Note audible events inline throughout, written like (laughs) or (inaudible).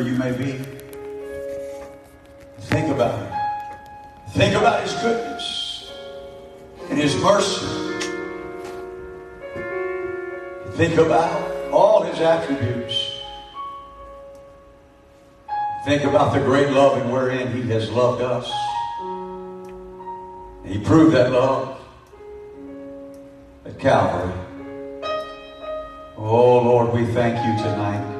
you may be. Think about it. Think about His goodness and His mercy. Think about all His attributes. Think about the great love and wherein He has loved us. And He proved that love at Calvary. Oh Lord, we thank you tonight.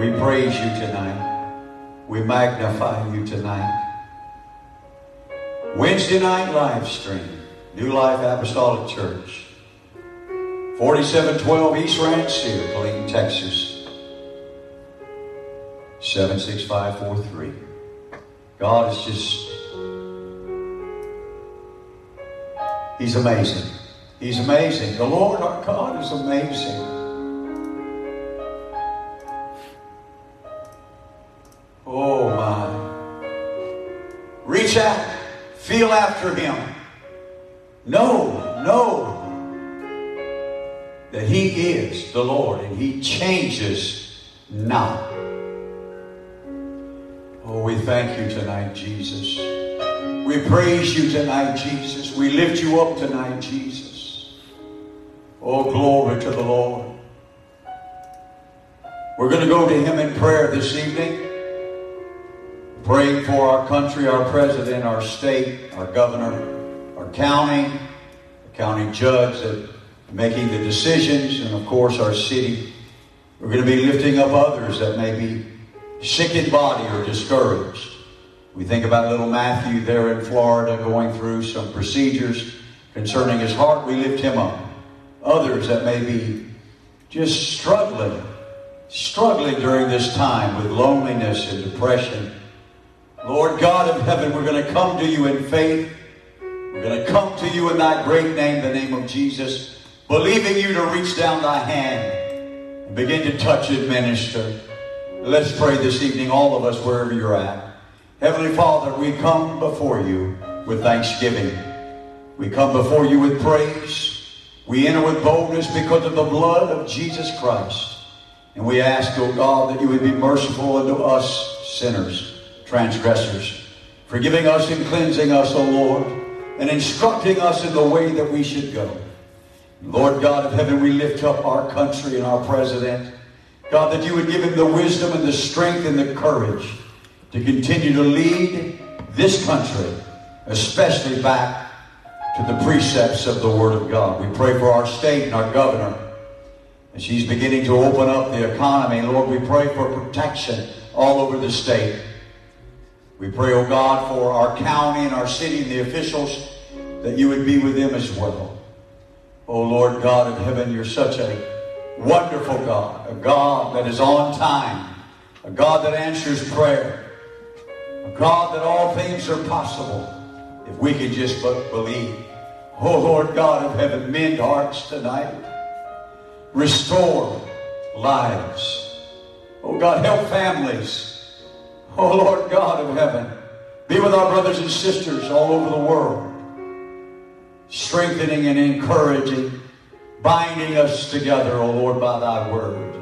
We praise you tonight. We magnify you tonight. Wednesday night live stream, New Life Apostolic Church, 4712 East Ranch Killeen, Texas, 76543. God is just, He's amazing. He's amazing. The Lord our God is amazing. After him. Know, know that he is the Lord and he changes not. Oh, we thank you tonight, Jesus. We praise you tonight, Jesus. We lift you up tonight, Jesus. Oh, glory to the Lord. We're going to go to him in prayer this evening praying for our country, our president, our state, our governor, our county, the county judge that making the decisions, and of course our city. We're going to be lifting up others that may be sick in body or discouraged. We think about little Matthew there in Florida going through some procedures concerning his heart. We lift him up. Others that may be just struggling, struggling during this time with loneliness and depression Lord God of heaven, we're going to come to you in faith. We're going to come to you in thy great name, the name of Jesus, believing you to reach down thy hand and begin to touch and minister. Let's pray this evening, all of us, wherever you're at. Heavenly Father, we come before you with thanksgiving. We come before you with praise. We enter with boldness because of the blood of Jesus Christ. And we ask, O oh God, that you would be merciful unto us sinners transgressors, forgiving us and cleansing us, O Lord, and instructing us in the way that we should go. Lord God of heaven, we lift up our country and our president. God, that you would give him the wisdom and the strength and the courage to continue to lead this country, especially back to the precepts of the Word of God. We pray for our state and our governor. As she's beginning to open up the economy, Lord, we pray for protection all over the state. We pray, oh God, for our county and our city and the officials that you would be with them as well. Oh Lord God of heaven, you're such a wonderful God, a God that is on time, a God that answers prayer, a God that all things are possible if we could just but believe. Oh Lord God of heaven, mend hearts tonight. Restore lives. Oh God, help families. Oh, Lord God of heaven, be with our brothers and sisters all over the world, strengthening and encouraging, binding us together, oh Lord, by thy word.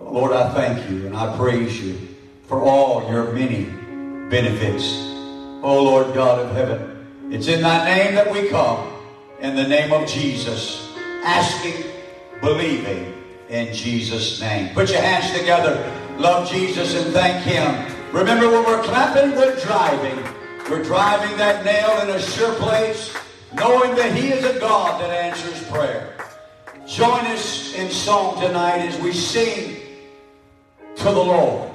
Oh, Lord, I thank you and I praise you for all your many benefits. Oh, Lord God of heaven, it's in thy name that we come, in the name of Jesus, asking, believing in Jesus' name. Put your hands together. Love Jesus and thank him Remember, when we're clapping, we're driving. We're driving that nail in a sure place, knowing that He is a God that answers prayer. Join us in song tonight as we sing to the Lord.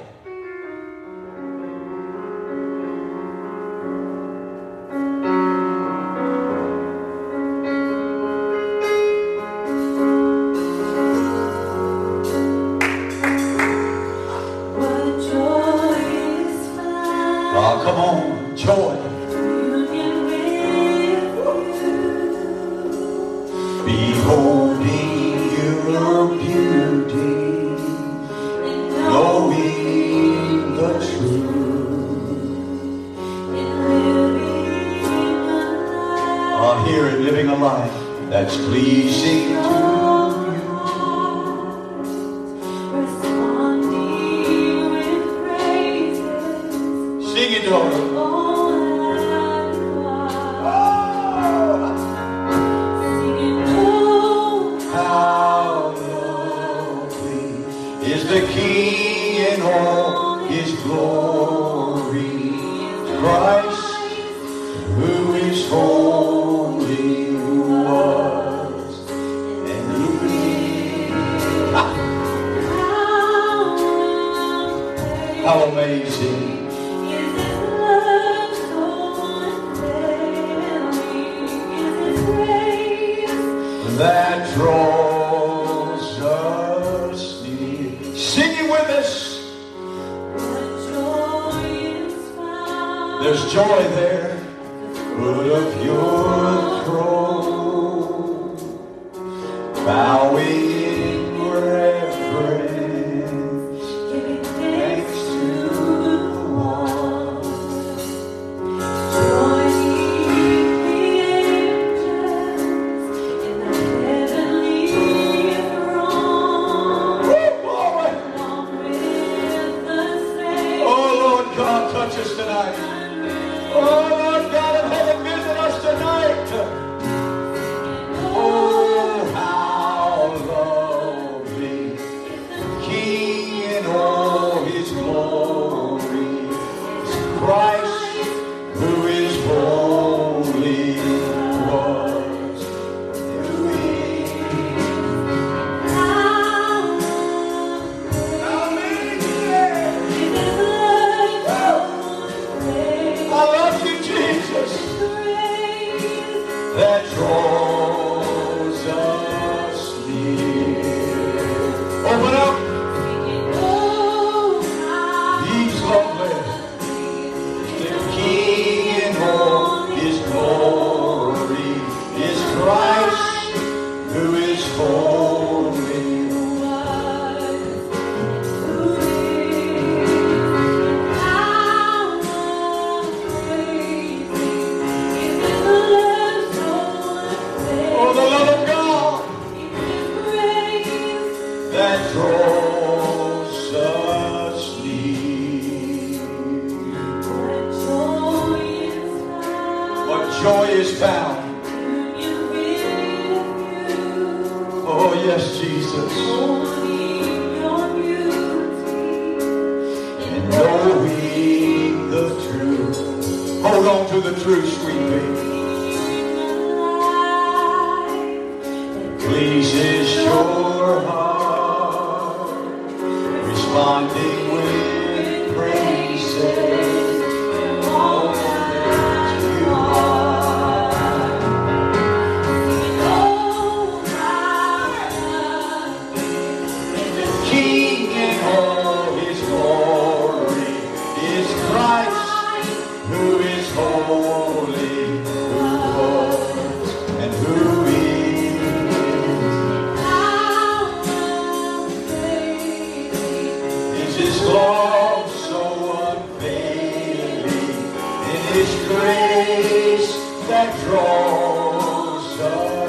His grace that draws us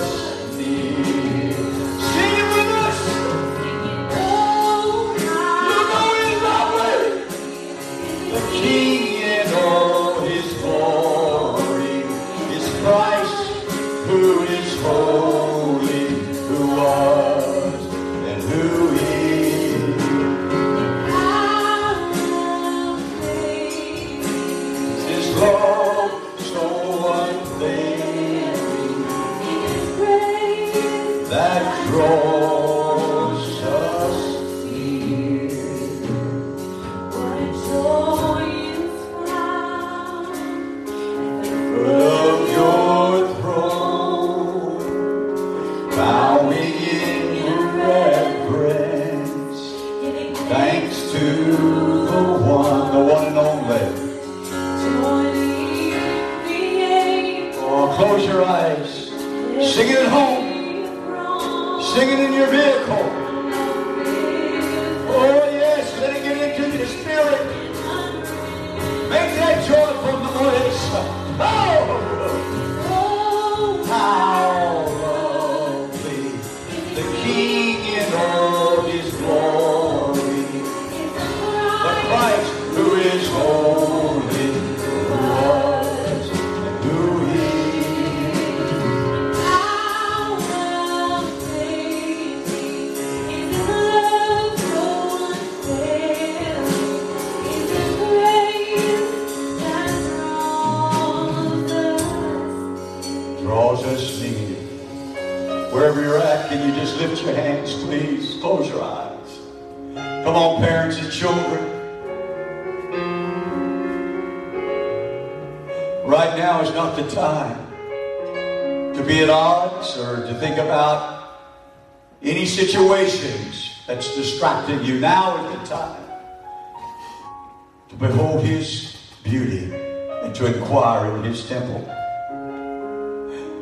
to behold His beauty and to inquire in His temple.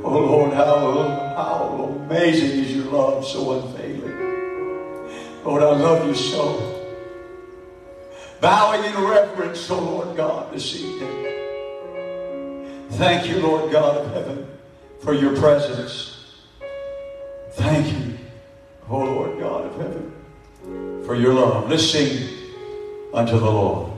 Oh Lord, how, how amazing is your love, so unfailing. Lord, I love you so. Bowing in reverence, oh Lord God, this evening. Thank you, Lord God of heaven, for your presence. Thank you, oh Lord God of heaven, for your love. Let's sing unto the Lord.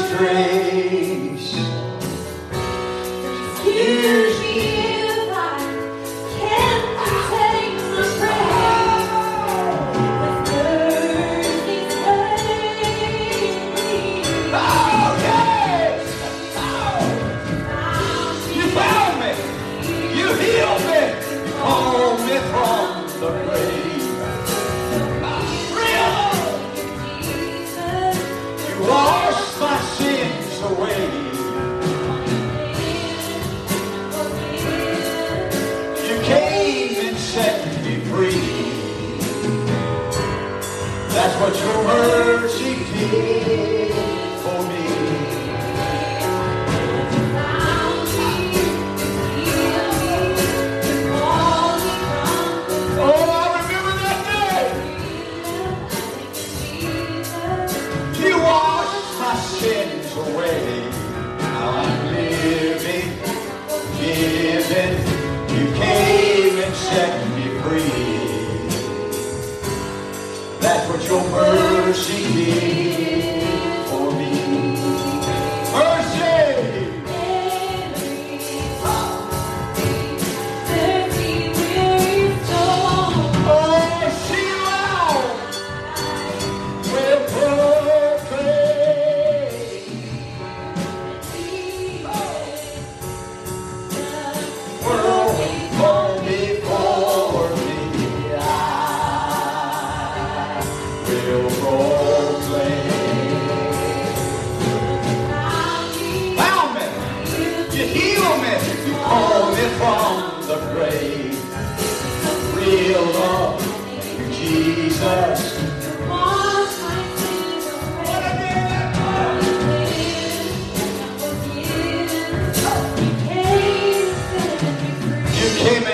grace.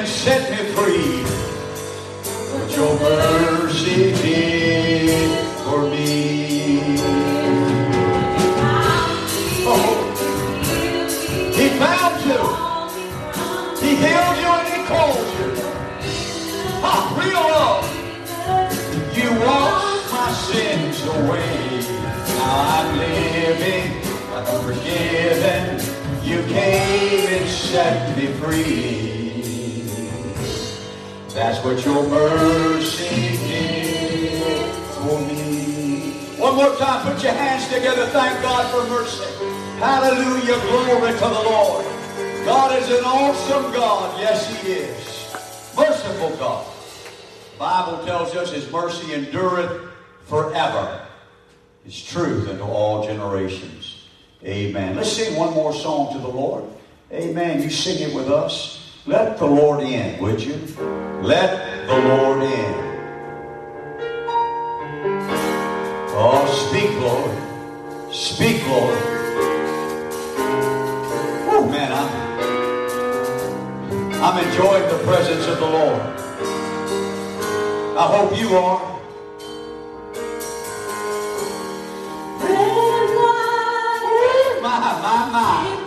set me free. But your mercy did for me. Oh, he found you. He healed you and he called you. Ah, real love. You washed my sins away. Now I'm living I'm forgiven. You came and set me free. That's what your mercy did for me. One more time, put your hands together. Thank God for mercy. Hallelujah. Glory to the Lord. God is an awesome God. Yes, he is. Merciful God. The Bible tells us his mercy endureth forever. His truth unto all generations. Amen. Let's sing one more song to the Lord. Amen. You sing it with us. Let the Lord in, would you? Let the Lord in. Oh, speak, Lord. Speak, Lord. Oh, man, I'm, I'm enjoying the presence of the Lord. I hope you are. My, my, my.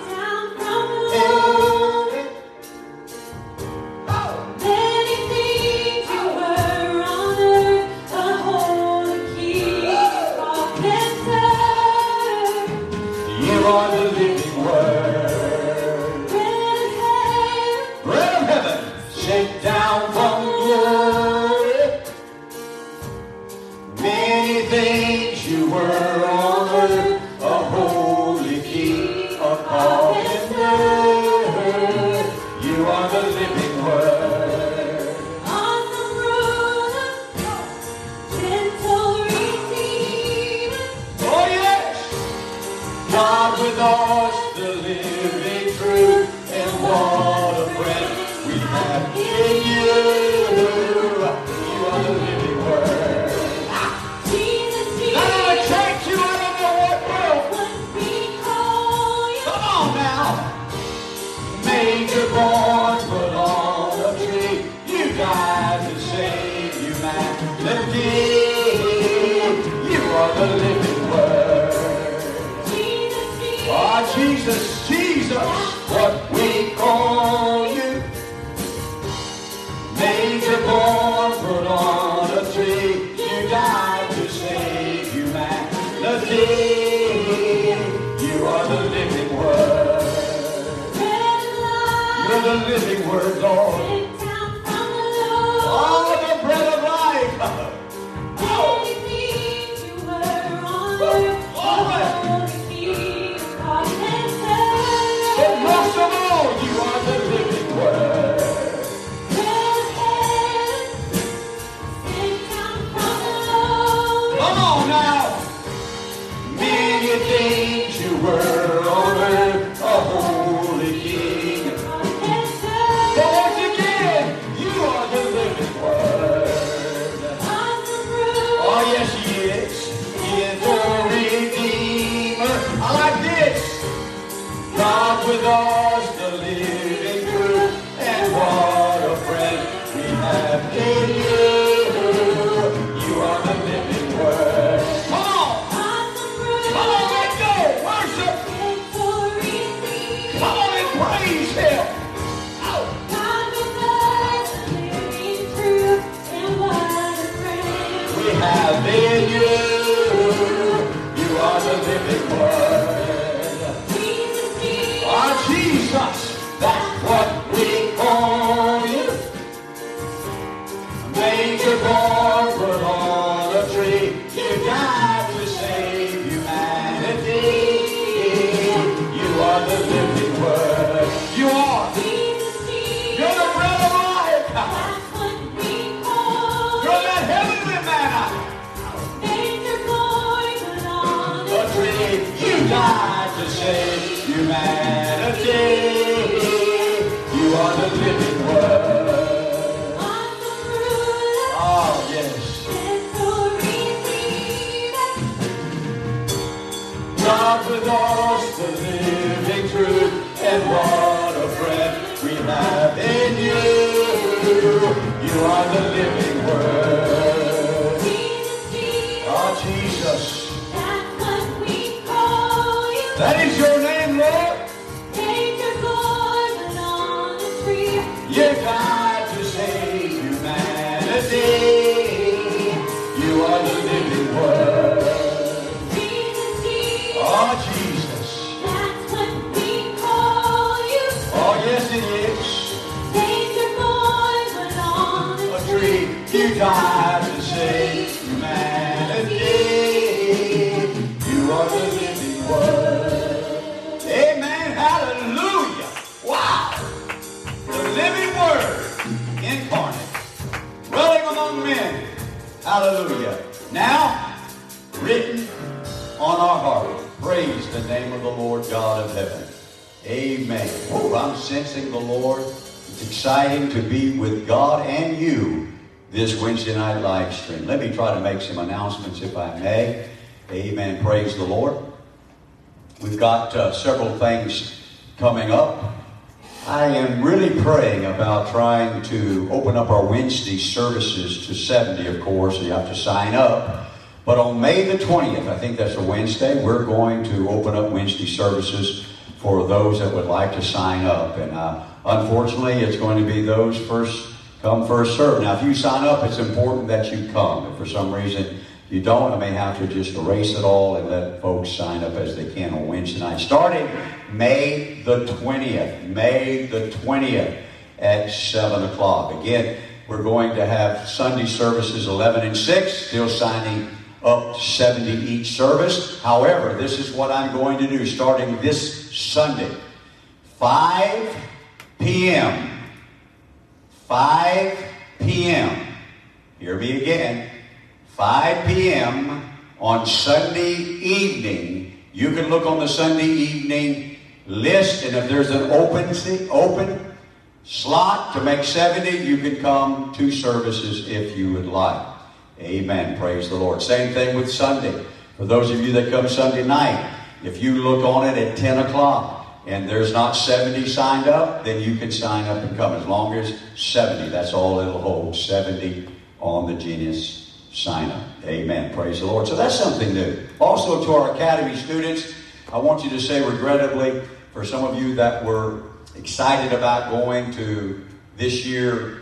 be true. To be with God and you this Wednesday night live stream. Let me try to make some announcements if I may. Amen. Praise the Lord. We've got uh, several things coming up. I am really praying about trying to open up our Wednesday services to 70, of course. You have to sign up. But on May the 20th, I think that's a Wednesday, we're going to open up Wednesday services for those that would like to sign up. And uh, unfortunately, it's going to be those first come, first serve. Now, if you sign up, it's important that you come. If for some reason you don't, I may have to just erase it all and let folks sign up as they can on Wednesday night. Starting May the 20th. May the 20th at 7 o'clock. Again, we're going to have Sunday services 11 and 6, still signing up 70 each service. However, this is what I'm going to do starting this Sunday. 5 p.m. 5 p.m. Hear me again. 5 p.m. on Sunday evening. You can look on the Sunday evening list, and if there's an open open slot to make 70, you can come two services if you would like. Amen. Praise the Lord. Same thing with Sunday. For those of you that come Sunday night, if you look on it at 10 o'clock and there's not 70 signed up, then you can sign up and come. As long as 70, that's all it'll hold. 70 on the Genius sign up. Amen. Praise the Lord. So that's something new. Also, to our Academy students, I want you to say regrettably, for some of you that were excited about going to this year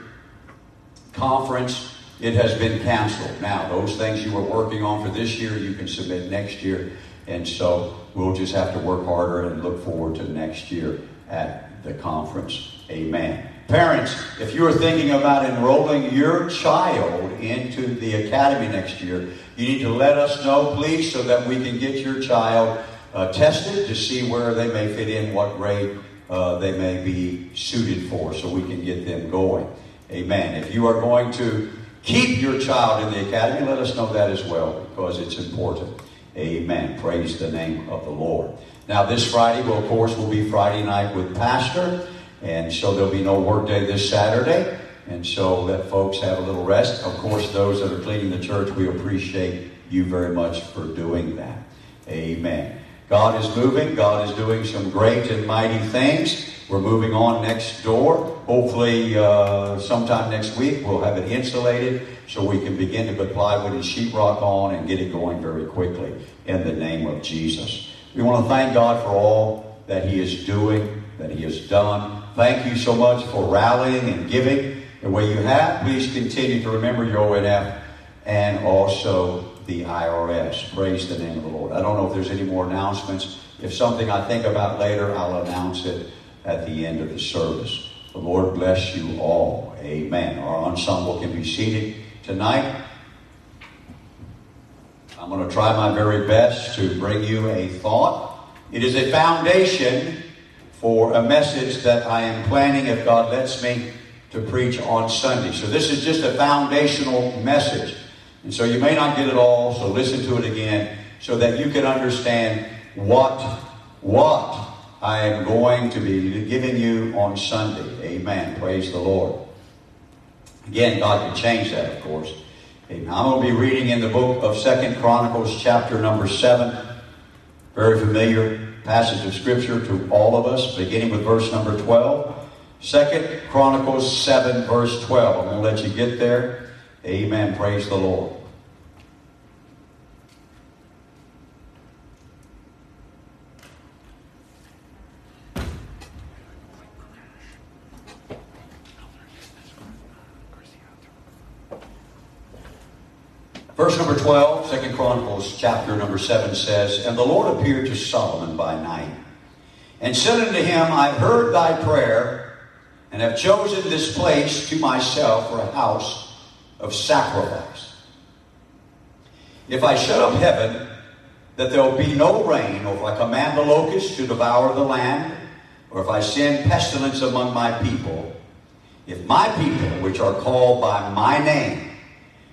conference, it has been canceled. Now, those things you were working on for this year, you can submit next year. And so we'll just have to work harder and look forward to next year at the conference. Amen. Parents, if you are thinking about enrolling your child into the academy next year, you need to let us know, please, so that we can get your child uh, tested to see where they may fit in, what grade uh, they may be suited for, so we can get them going. Amen. If you are going to keep your child in the academy, let us know that as well because it's important. Amen. Praise the name of the Lord. Now, this Friday, well, of course, will be Friday night with Pastor, and so there'll be no work day this Saturday, and so let folks have a little rest. Of course, those that are cleaning the church, we appreciate you very much for doing that. Amen. God is moving. God is doing some great and mighty things. We're moving on next door. Hopefully, uh, sometime next week, we'll have it insulated so we can begin to put plywood and sheetrock on and get it going very quickly in the name of Jesus. We want to thank God for all that He is doing, that He has done. Thank you so much for rallying and giving the way you have. Please continue to remember your ONF and also the IRS. Praise the name of the Lord. I don't know if there's any more announcements. If something I think about later, I'll announce it at the end of the service. The Lord bless you all. Amen. Our ensemble can be seated tonight. I'm going to try my very best to bring you a thought. It is a foundation for a message that I am planning, if God lets me, to preach on Sunday. So this is just a foundational message. And so you may not get it all, so listen to it again so that you can understand what, what I am going to be giving you on Sunday. Amen. Praise the Lord. Again, God can change that, of course. Amen. I'm going to be reading in the book of Second Chronicles, chapter number 7. Very familiar passage of Scripture to all of us, beginning with verse number 12. Second Chronicles 7, verse 12. I'm going to let you get there. Amen. Praise the Lord. Verse number 12, 2 Chronicles chapter number 7 says, And the Lord appeared to Solomon by night, and said unto him, I've heard thy prayer, and have chosen this place to myself for a house of sacrifice. If I shut up heaven, that there will be no rain, or if I command the locusts to devour the land, or if I send pestilence among my people, if my people, which are called by my name,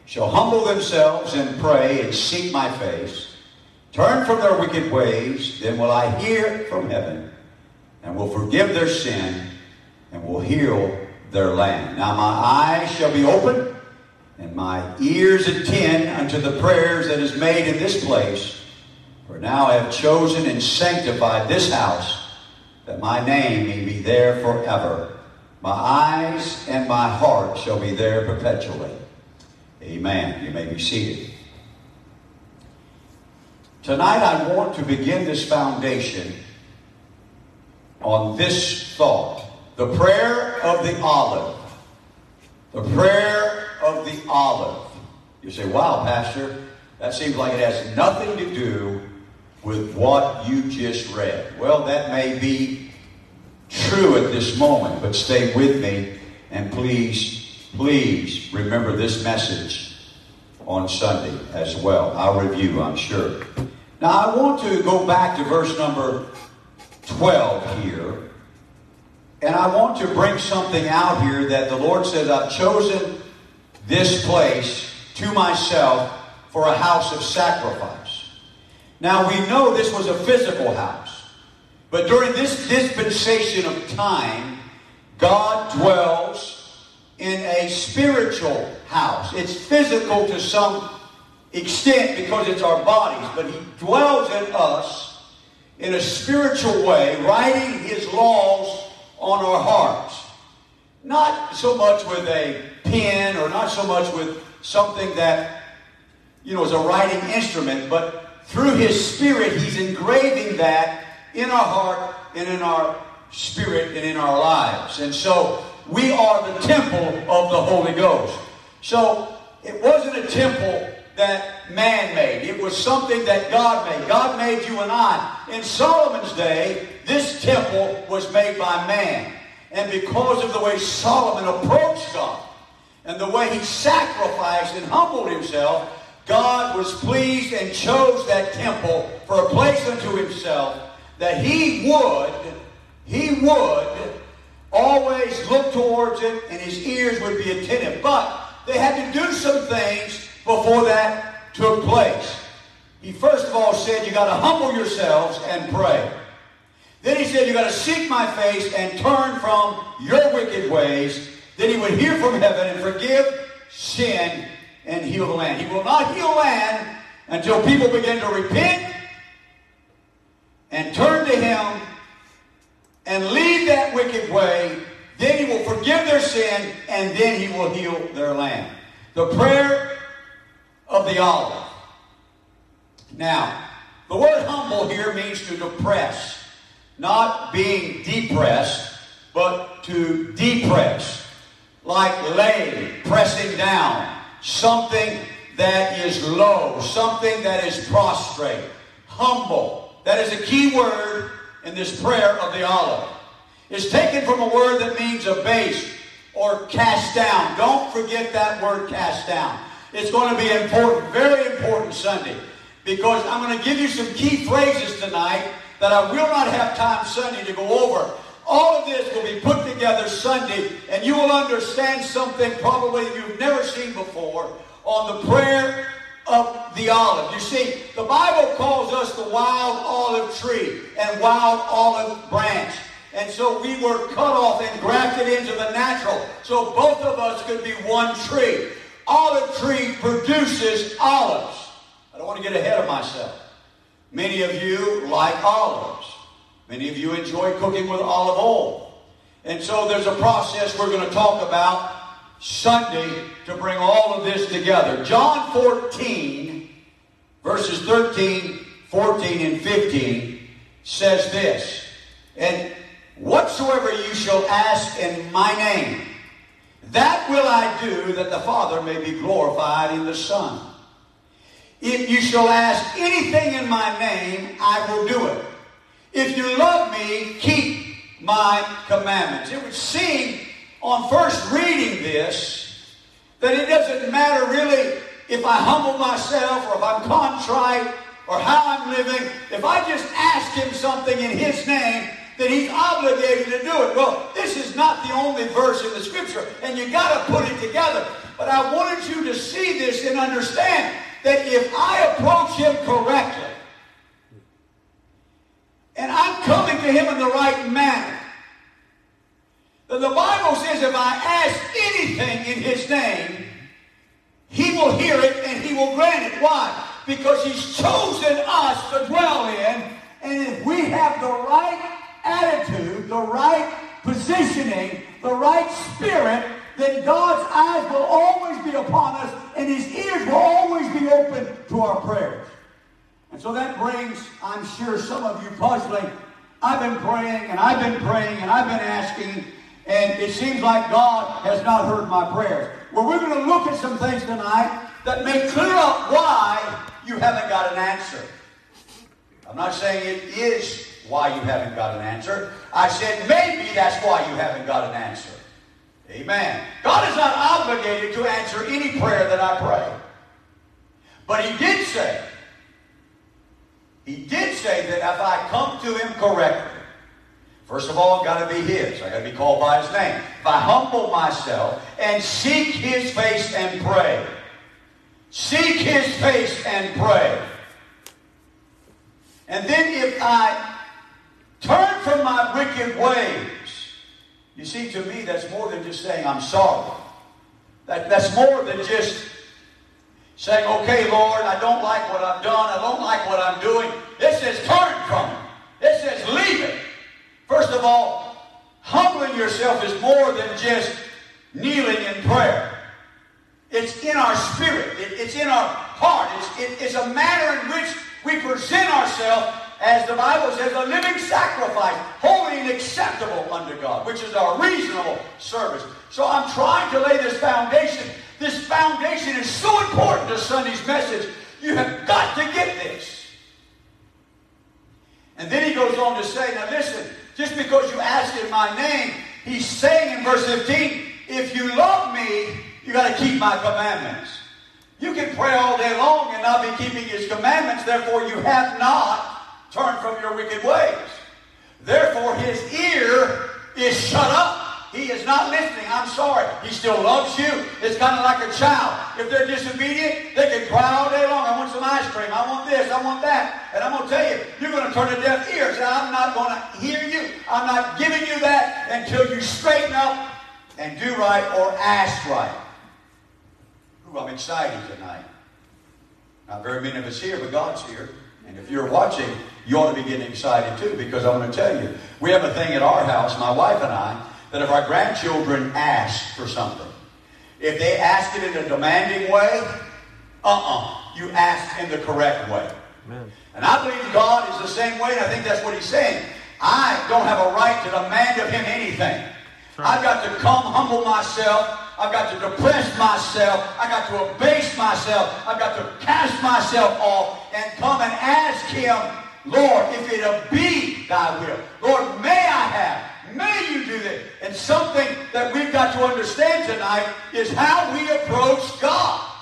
shall humble themselves and pray and seek my face, turn from their wicked ways, then will I hear from heaven and will forgive their sin and will heal their land. Now my eyes shall be open and my ears attend unto the prayers that is made in this place. For now I have chosen and sanctified this house, that my name may be there forever. My eyes and my heart shall be there perpetually. Amen. You may be seated. Tonight I want to begin this foundation on this thought. The prayer of the olive. The prayer of the olive. You say, wow, Pastor, that seems like it has nothing to do with what you just read. Well, that may be true at this moment, but stay with me and please, please remember this message on Sunday as well. I'll review, I'm sure. Now, I want to go back to verse number 12 here. And I want to bring something out here that the Lord says, I've chosen this place to myself for a house of sacrifice. Now we know this was a physical house. But during this dispensation of time, God dwells in a spiritual house. It's physical to some extent because it's our bodies, but He dwells in us in a spiritual way, writing His laws on our hearts. Not so much with a pen or not so much with something that, you know, is a writing instrument, but through His Spirit, He's engraving that in our heart and in our spirit and in our lives. And so we are the temple of the Holy Ghost. So it wasn't a temple that man made. It was something that God made. God made you and I. In Solomon's day, this temple was made by man. And because of the way Solomon approached God and the way he sacrificed and humbled himself, God was pleased and chose that temple for a place unto himself that he would, he would always look towards it and his ears would be attentive. But they had to do some things before that took place. He first of all said, you got to humble yourselves and pray. Then he said, you got to seek my face and turn from your wicked ways. Then he would hear from heaven and forgive sin and heal the land. He will not heal land until people begin to repent and turn to him and leave that wicked way. Then he will forgive their sin and then he will heal their land. The prayer of the olive. Now, the word humble here means to depress, not being depressed, but to depress, like laying, pressing down, something that is low, something that is prostrate, humble. That is a key word in this prayer of the olive. It's taken from a word that means abase or cast down. Don't forget that word cast down. It's going to be important, very important Sunday, because I'm going to give you some key phrases tonight that I will not have time Sunday to go over. All of this will be put together Sunday, and you will understand something probably you've never seen before on the prayer of the olive. You see, the Bible calls us the wild olive tree and wild olive branch. And so we were cut off and grafted into the natural. So both of us could be one tree olive tree produces olives. I don't want to get ahead of myself. Many of you like olives. Many of you enjoy cooking with olive oil. And so there's a process we're going to talk about Sunday to bring all of this together. John 14, verses 13, 14, and 15 says this. And whatsoever you shall ask in my name, that will I do that the Father may be glorified in the Son. If you shall ask anything in my name, I will do it. If you love me, keep my commandments. It would seem on first reading this that it doesn't matter really if I humble myself or if I'm contrite or how I'm living, if I just ask him something in his name, then he's obligated to do it. Well, this is not the only verse in the scripture, and you got to put it together. But I wanted you to see this and understand that if I approach him correctly, and I'm coming to him in the right manner, the Bible says if I ask anything in his name, he will hear it and he will grant it. Why? Because he's chosen us to dwell in, and if we have the right attitude, the right positioning, the right spirit, then God's eyes will always be upon us and his ears will always be open to our prayers. And so that brings, I'm sure, some of you puzzling. I've been praying and I've been praying and I've been asking, and it seems like God has not heard my prayers. Well, we're going to look at some things tonight that may clear up why you haven't got an answer. I'm not saying it is why you haven't got an answer. I said maybe that's why you haven't got an answer. Amen. God is not obligated to answer any prayer that I pray. But he did say, he did say that if I come to him correctly, first of all, I've got to be his. I've got to be called by his name. If I humble myself and seek his face and pray, seek his face and pray, and then if I Turn from my wicked ways. You see, to me, that's more than just saying, I'm sorry. That, that's more than just saying, okay, Lord, I don't like what I've done. I don't like what I'm doing. This is turn from it. This is leave it. First of all, humbling yourself is more than just kneeling in prayer. It's in our spirit. It, it's in our heart. It's, it, it's a manner in which we present ourselves as the Bible says, a living sacrifice, holy and acceptable unto God, which is our reasonable service. So I'm trying to lay this foundation. This foundation is so important to Sunday's message. You have got to get this. And then he goes on to say, now listen, just because you ask in my name, he's saying in verse 15, if you love me, you got to keep my commandments. You can pray all day long and not be keeping his commandments, therefore you have not turned from your wicked ways. Therefore, his ear is shut up. He is not listening. I'm sorry. He still loves you. It's kind of like a child. If they're disobedient, they can cry all day long. I want some ice cream. I want this. I want that. And I'm going to tell you, you're going to turn a deaf ear. Say, I'm not going to hear you. I'm not giving you that until you straighten up and do right or ask right. Ooh, I'm excited tonight. Not very many of us here, but God's here. And if you're watching, you ought to be getting excited too, because I'm going to tell you, we have a thing at our house, my wife and I, that if our grandchildren ask for something, if they ask it in a demanding way, uh-uh, you ask in the correct way. Amen. And I believe God is the same way, and I think that's what he's saying. I don't have a right to demand of him anything. Right. I've got to come humble myself I've got to depress myself. I've got to abase myself. I've got to cast myself off and come and ask him, Lord, if it'll be thy will. Lord, may I have, may you do this. And something that we've got to understand tonight is how we approach God.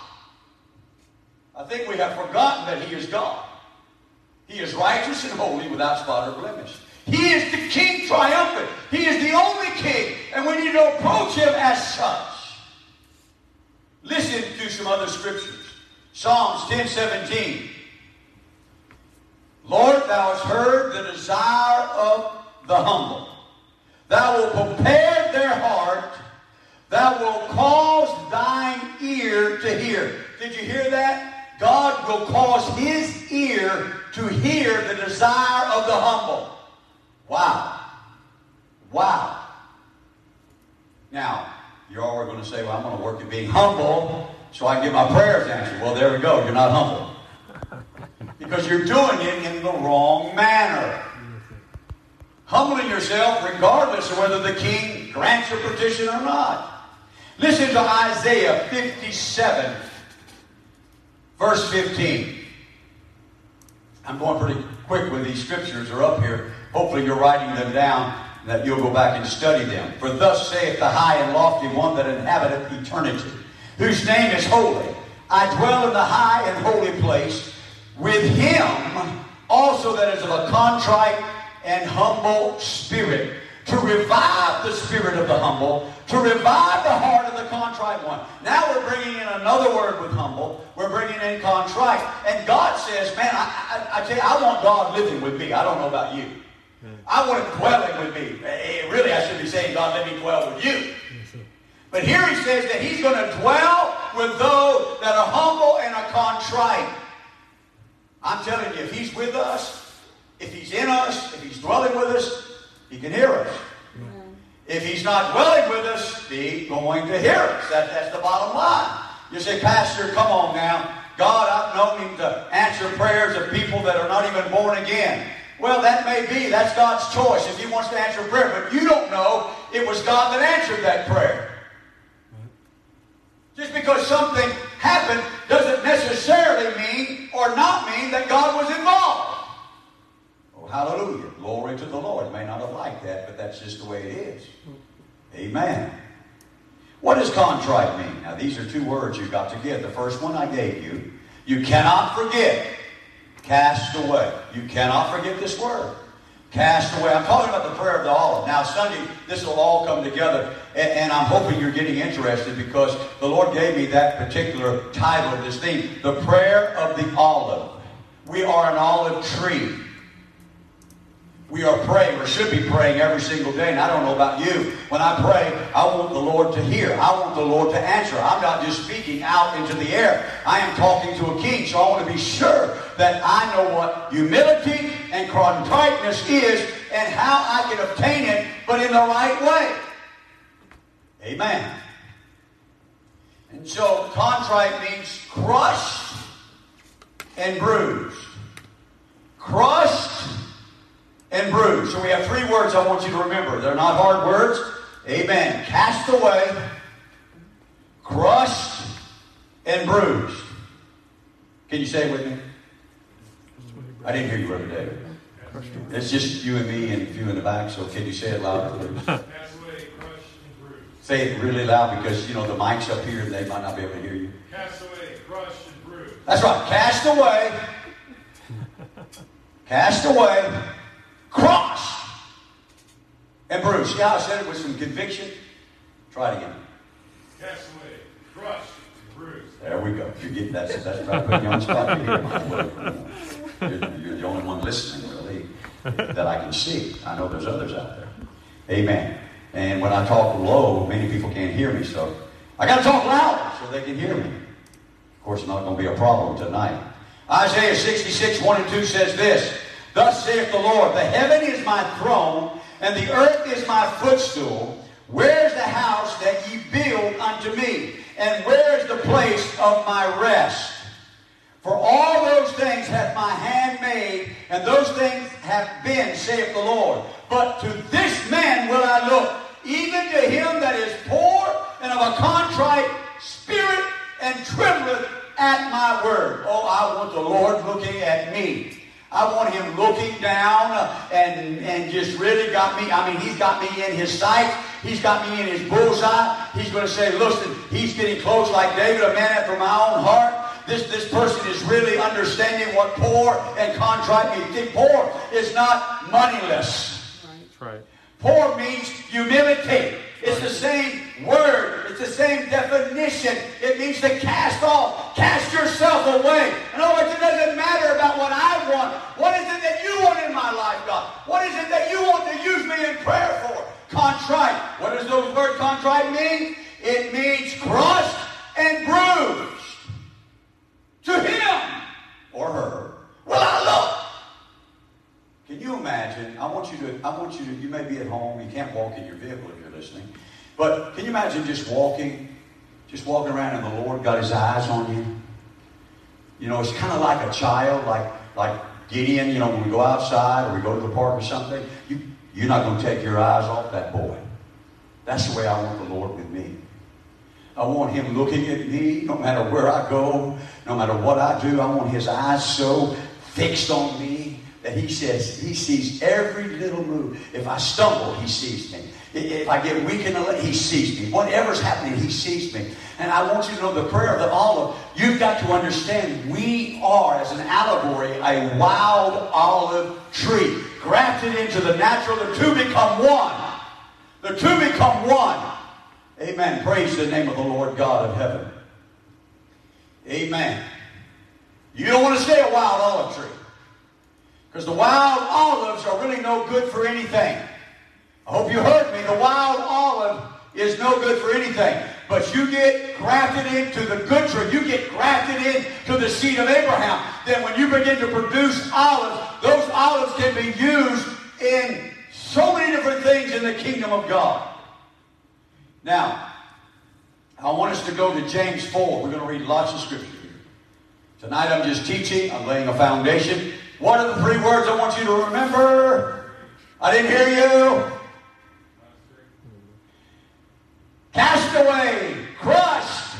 I think we have forgotten that he is God. He is righteous and holy without spot or blemish. He is the king triumphant. He is the only king. And we need to approach him as such. Listen to some other scriptures. Psalms 10 17. Lord, thou hast heard the desire of the humble. Thou wilt prepare their heart. Thou wilt cause thine ear to hear. Did you hear that? God will cause his ear to hear the desire of the humble. Wow. Wow. Now, you're all going to say, well, I'm going to work at being humble so I can get my prayers answered. Well, there we go. You're not humble. (laughs) Because you're doing it in the wrong manner. Humbling yourself regardless of whether the king grants your petition or not. Listen to Isaiah 57, verse 15. I'm going pretty quick with these scriptures. are up here. Hopefully you're writing them down that you'll go back and study them. For thus saith the high and lofty one that inhabiteth eternity, whose name is holy. I dwell in the high and holy place, with him also that is of a contrite and humble spirit, to revive the spirit of the humble, to revive the heart of the contrite one. Now we're bringing in another word with humble. We're bringing in contrite. And God says, man, I, I, I tell you, I want God living with me. I don't know about you. I want him dwelling with me. Eh, really, I should be saying, God, let me dwell with you. But here he says that he's going to dwell with those that are humble and are contrite. I'm telling you, if he's with us, if he's in us, if he's dwelling with us, he can hear us. If he's not dwelling with us, he's going to hear us. That, that's the bottom line. You say, Pastor, come on now. God, I've known him to answer prayers of people that are not even born again. Well, that may be. That's God's choice if he wants to answer prayer. But you don't know it was God that answered that prayer. Just because something happened doesn't necessarily mean or not mean that God was involved. Hallelujah. Glory to the Lord. You may not have liked that, but that's just the way it is. Amen. What does contrite mean? Now, these are two words you've got to get. The first one I gave you. You cannot forget. Cast away. You cannot forget this word. Cast away. I'm talking about the prayer of the olive. Now, Sunday, this will all come together, and, and, I'm hoping you're getting interested because the Lord gave me that particular title of this theme The Prayer of the Olive. We are an olive tree. We are praying, or should be praying every single day. And I don't know about you. When I pray, I want the Lord to hear. I want the Lord to answer. I'm not just speaking out into the air. I am talking to a king. So I want to be sure that I know what humility and contriteness is and how I can obtain it, but in the right way. Amen. And so contrite means crushed and bruised. Crushed and bruised. So we have three words I want you to remember. They're not hard words. Amen. Cast away, crushed, and bruised. Can you say it with me? I didn't hear you, Brother David. It's just you and me and a few in the back, so can you say it louder, please? Cast away, crushed and bruised. Say it really loud because, you know, the mic's up here and they might not be able to hear you. Cast away, crushed, and bruised. That's right. Cast away. Cast away cross and bruise. See how I said it with some conviction? Try it again. Cast away, crush, bruise. There we go. You get that. That's right. Put you on the spot. You're, you're the only one listening, really, that I can see. I know there's others out there. Amen. And when I talk low, many people can't hear me, so I got to talk loud so they can hear me. Of course, it's not going to be a problem tonight. Isaiah 66, 1 and 2 says this. Thus saith the Lord, The heaven is my throne, and the earth is my footstool. Where is the house that ye build unto me? And where is the place of my rest? For all those things hath my hand made, and those things have been, saith the Lord. But to this man will I look, even to him that is poor and of a contrite spirit, and trembleth at my word. Oh, I want the Lord looking at me. I want him looking down and, and just really got me. I mean, he's got me in his sight. He's got me in his bullseye. He's going to say, listen, he's getting close like David, a man after my own heart. This, this person is really understanding what poor and contrite means. See, poor is not moneyless. That's right. Poor means humility. It's the same word. It's the same definition. It means to cast off. Cast yourself away. In other words, it doesn't matter about what I want. What is it that you want in my life, God? What is it that you want to use me in prayer for? Contrite. What does the word contrite mean? It means crushed and bruised. To him or her will I look. Can you imagine? I want you to, I want you to, you may be at home, you can't walk in your vehicle listening. But can you imagine just walking, just walking around and the Lord got his eyes on you? You know, it's kind of like a child, like like Gideon, you know, when we go outside or we go to the park or something, you, you're not going to take your eyes off that boy. That's the way I want the Lord with me. I want him looking at me no matter where I go, no matter what I do. I want his eyes so fixed on me that he says he sees every little move. If I stumble, he sees me. If I get weak in the leg, he sees me. Whatever's happening, he sees me. And I want you to know the prayer of the olive. You've got to understand we are, as an allegory, a wild olive tree. Grafted into the natural, the two become one. The two become one. Amen. Praise the name of the Lord God of heaven. Amen. You don't want to stay a wild olive tree. Because the wild olives are really no good for anything. I hope you heard me. The wild olive is no good for anything. But you get grafted into the good tree. You get grafted into the seed of Abraham. Then when you begin to produce olives, those olives can be used in so many different things in the kingdom of God. Now, I want us to go to James 4. We're going to read lots of scripture here. Tonight I'm just teaching. I'm laying a foundation. What are the three words I want you to remember? I didn't hear you. Cast away, crushed.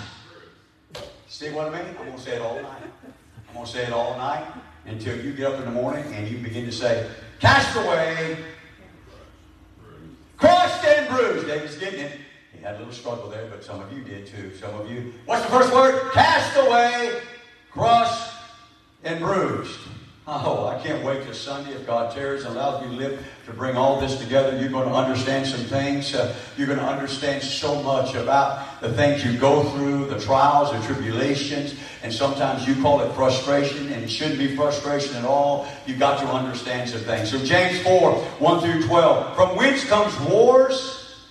See what I mean? I'm going to say it all night. I'm going to say it all night until you get up in the morning and you begin to say, cast away, crushed and bruised. David's getting it. He had a little struggle there, but some of you did too. Some of you. What's the first word? Cast away, crushed, and bruised. Oh, I can't wait till Sunday if God tarries and allows me to live to bring all this together. You're going to understand some things. Uh, you're going to understand so much about the things you go through, the trials, the tribulations, and sometimes you call it frustration, and it shouldn't be frustration at all. You've got to understand some things. So James 4, 1 through 12. From whence comes wars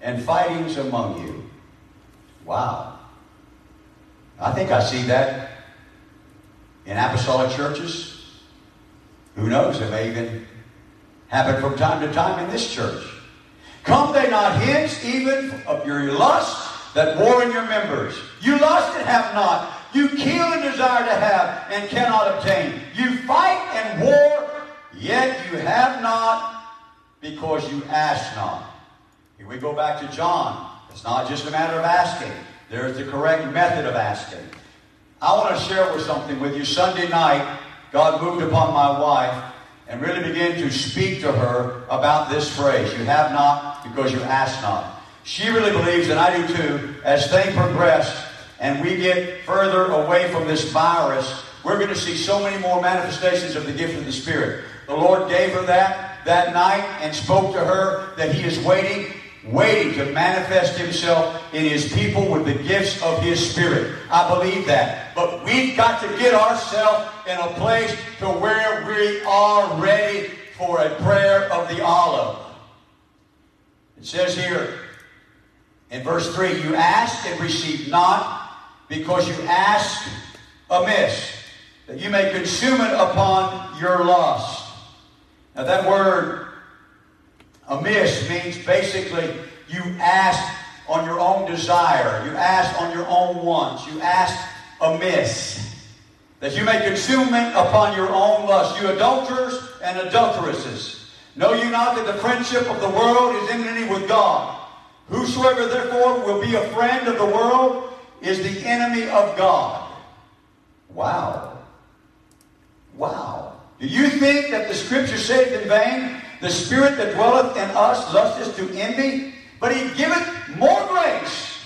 and fightings among you? Wow. I think I see that in apostolic churches. Who knows? It may even happen from time to time in this church. Come they not hence even of your lust that war in your members? You lust and have not. You kill and desire to have and cannot obtain. You fight and war, yet you have not because you ask not. Here we go back to John. It's not just a matter of asking. There's the correct method of asking. I want to share with something with you. Sunday night, God moved upon my wife and really began to speak to her about this phrase You have not because you ask not. She really believes, and I do too, as things progress and we get further away from this virus, we're going to see so many more manifestations of the gift of the Spirit. The Lord gave her that that night and spoke to her that He is waiting waiting to manifest himself in his people with the gifts of his spirit. I believe that. But we've got to get ourselves in a place to where we are ready for a prayer of the olive. It says here in verse 3, you ask and receive not because you ask amiss, that you may consume it upon your lust. Now that word Amiss means basically you ask on your own desire. You ask on your own wants. You ask amiss. That you may consume it upon your own lust. You adulterers and adulteresses. Know you not that the friendship of the world is enmity with God? Whosoever therefore will be a friend of the world is the enemy of God. Wow. Wow. Do you think that the scripture said in vain? The spirit that dwelleth in us lusteth to envy, but he giveth more grace.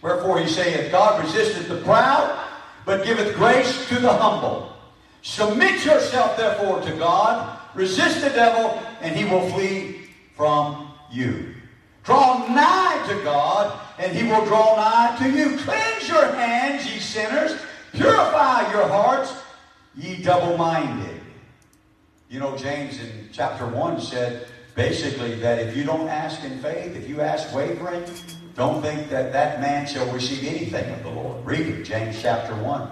Wherefore he saith, God resisteth the proud, but giveth grace to the humble. Submit yourself therefore to God, resist the devil, and he will flee from you. Draw nigh to God, and he will draw nigh to you. Cleanse your hands, ye sinners. Purify your hearts, ye double-minded. You know, James in chapter 1 said basically that if you don't ask in faith, if you ask wavering, don't think that that man shall receive anything of the Lord. Read it, James chapter 1.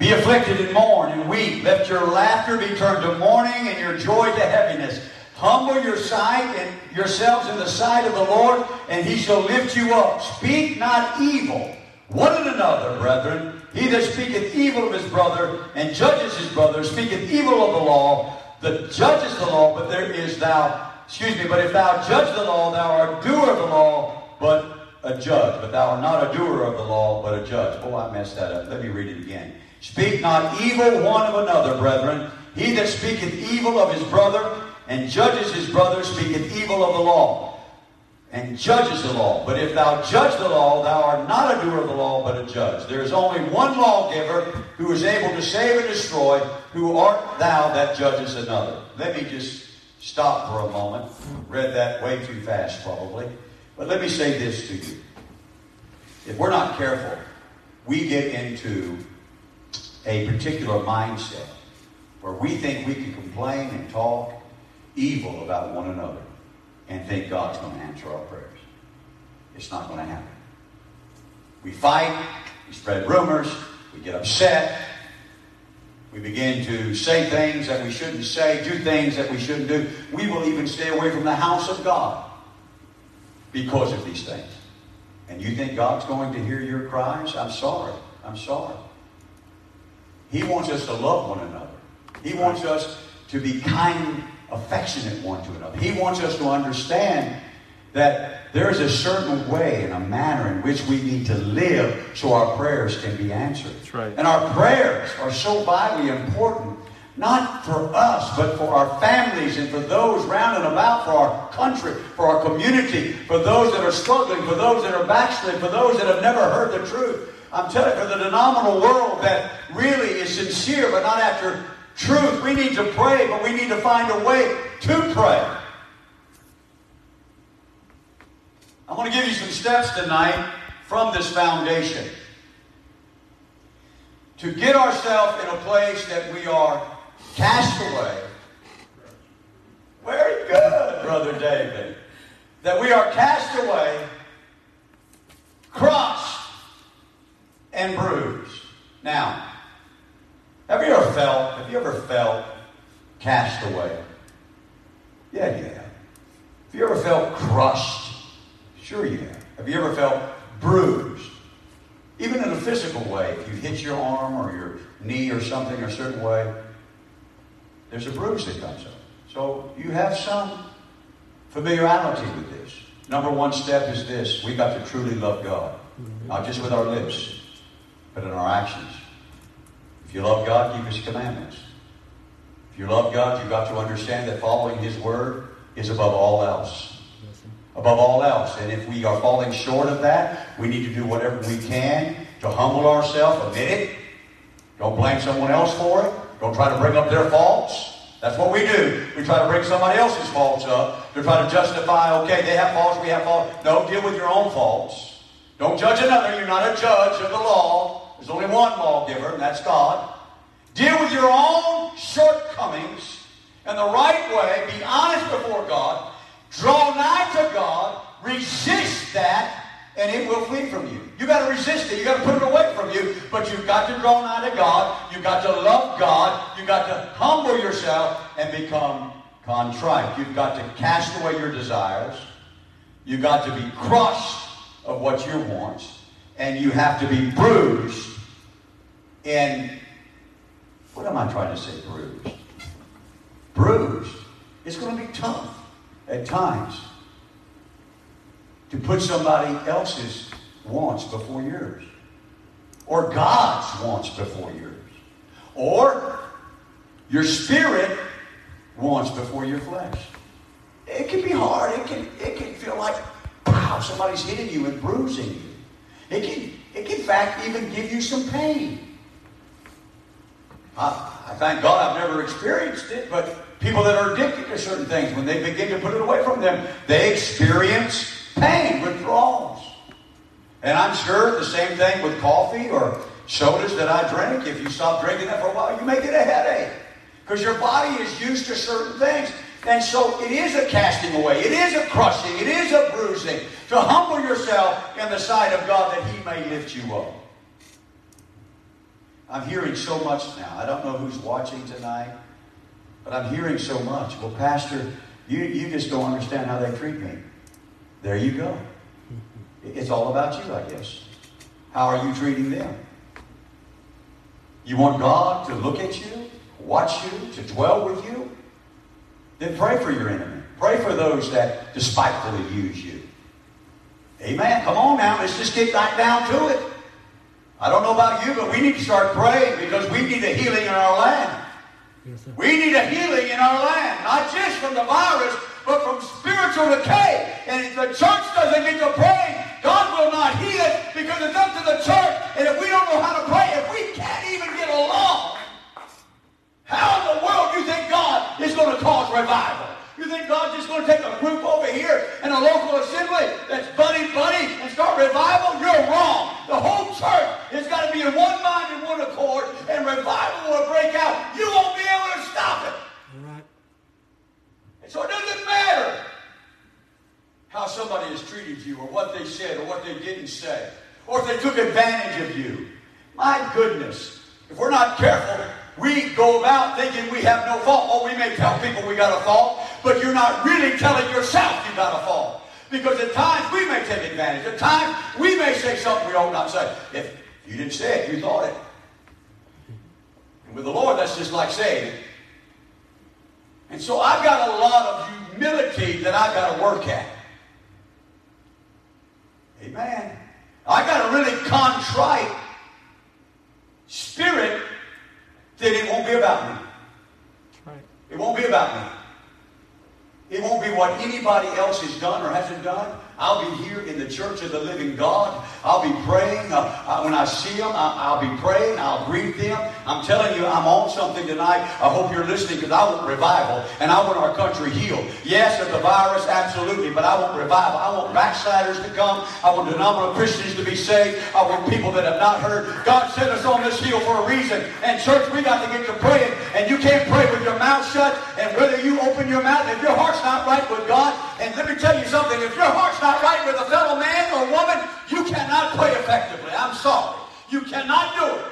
Be afflicted and mourn and weep. Let your laughter be turned to mourning and your joy to heaviness. Humble your sight and yourselves in the sight of the Lord, and he shall lift you up. Speak not evil one another, brethren. He that speaketh evil of his brother and judges his brother speaketh evil of the law, that judges the law, but there is thou, excuse me, but if thou judge the law, thou art doer of the law, but a judge. But thou art not a doer of the law, but a judge. Oh, I messed that up. Let me read it again. Speak not evil one of another, brethren. He that speaketh evil of his brother and judges his brother speaketh evil of the law, and judges the law. But if thou judge the law, thou art not a doer of the law, but a judge. There is only one lawgiver who is able to save and destroy. Who art thou that judges another? Let me just stop for a moment. Read that way too fast, probably. But let me say this to you. If we're not careful, we get into a particular mindset where we think we can complain and talk evil about one another and think God's going to answer our prayers. It's not going to happen. We fight, we spread rumors, we get upset, we begin to say things that we shouldn't say, do things that we shouldn't do. We will even stay away from the house of God because of these things. And you think God's going to hear your cries? I'm sorry. I'm sorry. He wants us to love one another. He wants us to be kind, affectionate one to another. He wants us to understand that there is a certain way and a manner in which we need to live so our prayers can be answered. That's right. And our prayers are so vitally important, not for us, but for our families and for those round and about, for our country, for our community, for those that are struggling, for those that are backslid, for those that have never heard the truth. I'm telling you, for the denominal world that really is sincere but not after truth, we need to pray, but we need to find a way to pray. I want to give you some steps tonight from this foundation to get ourselves in a place that we are cast away. Very good, Brother David. That we are cast away, crushed, and bruised. Now, have you ever felt, have you ever felt cast away? Yeah, you have. Have you ever felt crushed? Sure you have. Have you ever felt bruised? Even in a physical way, if you hit your arm or your knee or something a certain way, there's a bruise that comes up. So you have some familiarity with this. Number one step is this we got to truly love God, not just with our lips, but in our actions. If you love God, keep His commandments. If you love God, you've got to understand that following His word is above all else above all else. And if we are falling short of that, we need to do whatever we can to humble ourselves, admit it. Don't blame someone else for it. Don't try to bring up their faults. That's what we do. We try to bring somebody else's faults up to try to justify, okay, they have faults, we have faults. No, deal with your own faults. Don't judge another. You're not a judge of the law. There's only one lawgiver, and that's God. Deal with your own shortcomings in the right way. Be honest before God. Draw nigh to God, resist that, and it will flee from you. You got to resist it. You got to put it away from you. But you've got to draw nigh to God. You've got to love God. You've got to humble yourself and become contrite. You've got to cast away your desires. You've got to be crushed of what you want. And you have to be bruised in, what am I trying to say, bruised? Bruised. It's going to be tough at times to put somebody else's wants before yours, or God's wants before yours, or your spirit wants before your flesh. It can be hard. It can, it can feel like, wow, somebody's hitting you and bruising you. It can, it can, in fact, even give you some pain. I, thank God I've never experienced it, but people that are addicted to certain things, when they begin to put it away from them, they experience pain, withdrawals. And I'm sure the same thing with coffee or sodas that I drink. If you stop drinking that for a while, you may get a headache because your body is used to certain things. And so it is a casting away, it is a crushing, it is a bruising to humble yourself in the sight of God that He may lift you up. I'm hearing so much now. I don't know who's watching tonight, but I'm hearing so much. Well, Pastor, you, you just don't understand how they treat me. There you go. It's all about you, I guess. How are you treating them? You want God to look at you, watch you, to dwell with you? Then pray for your enemy. Pray for those that despitefully use you. Amen. Come on now. Let's just get back down to it. I don't know about you, but we need to start praying because we need a healing in our land. Yes. We need a healing in our land, not just from the virus, but from spiritual decay. And if the church doesn't get to praying, God will not heal it because it's up to the church. And if we don't know how to pray, if we can't even get along, how in the world do you think God is going to cause revival? You think God's just going to take a group over here in a local assembly that's buddy buddy and start revival? You're wrong. The whole church has got to be in one mind and one accord, and revival will break out. You won't be able to stop it. All right. And so it doesn't matter how somebody has treated you or what they said or what they didn't say or if they took advantage of you. My goodness, if we're not careful, we go about thinking we have no fault. Oh, we may tell people we got a fault, but you're not really telling yourself you got a fault. Because at times we may take advantage. At times we may say something we ought not say. If you didn't say it, you thought it. And with the Lord, that's just like saying it. And so I've got a lot of humility that I've got to work at. Amen. I got a really contrite spirit that it won't be about me. Right. It won't be about me. It won't be what anybody else has done or hasn't done. I'll be here in the church of the living God. I'll be praying. Uh, when I see them, I, will be praying. I'll greet them. I'm telling you, I'm on something tonight. I hope you're listening because I want revival and I want our country healed. Yes, of the virus, absolutely, but I want revival. I want backsliders to come. I want denominational Christians to be saved. I want people that have not heard. God sent us on this hill for a reason. And church, we got to get to praying. And you can't pray with your mouth shut. And whether you open your mouth, if your heart's not right with God, and let me tell you something, if your heart's not right with a fellow man or woman, you cannot pray effectively. I'm sorry. You cannot do it.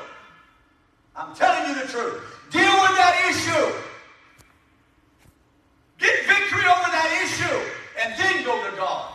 I'm telling you the truth. Deal with that issue. Get victory over that issue, and then go to God.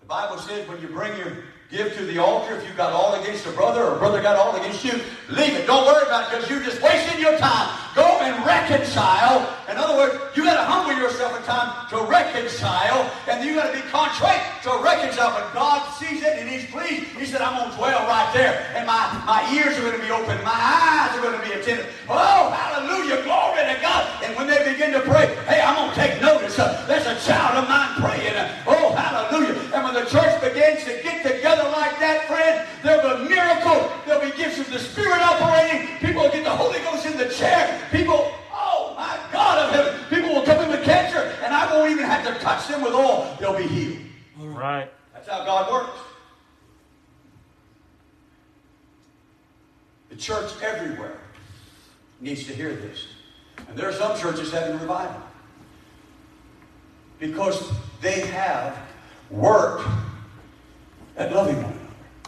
The Bible says when you bring your give to the altar, if you've got all against a brother or brother got all against you, leave it. Don't worry about it because you're just wasting your time. Go and reconcile. In other words, you got to humble yourself in time to reconcile, and you got to be contrite to reconcile. But God sees it and He's pleased. He said, I'm going to dwell right there, and my, my ears are going to be open, my eyes are going to be attentive. Oh, hallelujah, glory to God. And when they begin to pray, hey, I'm going to take notice. Uh, there's a child of mine praying. Uh, oh, hallelujah. And when the church begins to get together like that, friend, there'll be miracles. There'll be gifts of the Spirit operating. People will get the Holy Ghost in the chair. People, oh my God of heaven, people will come in with cancer, and I won't even have to touch them with oil. They'll be healed. Right. That's how God works. The church everywhere needs to hear this. And there are some churches having revival. Because they have worked at loving one another.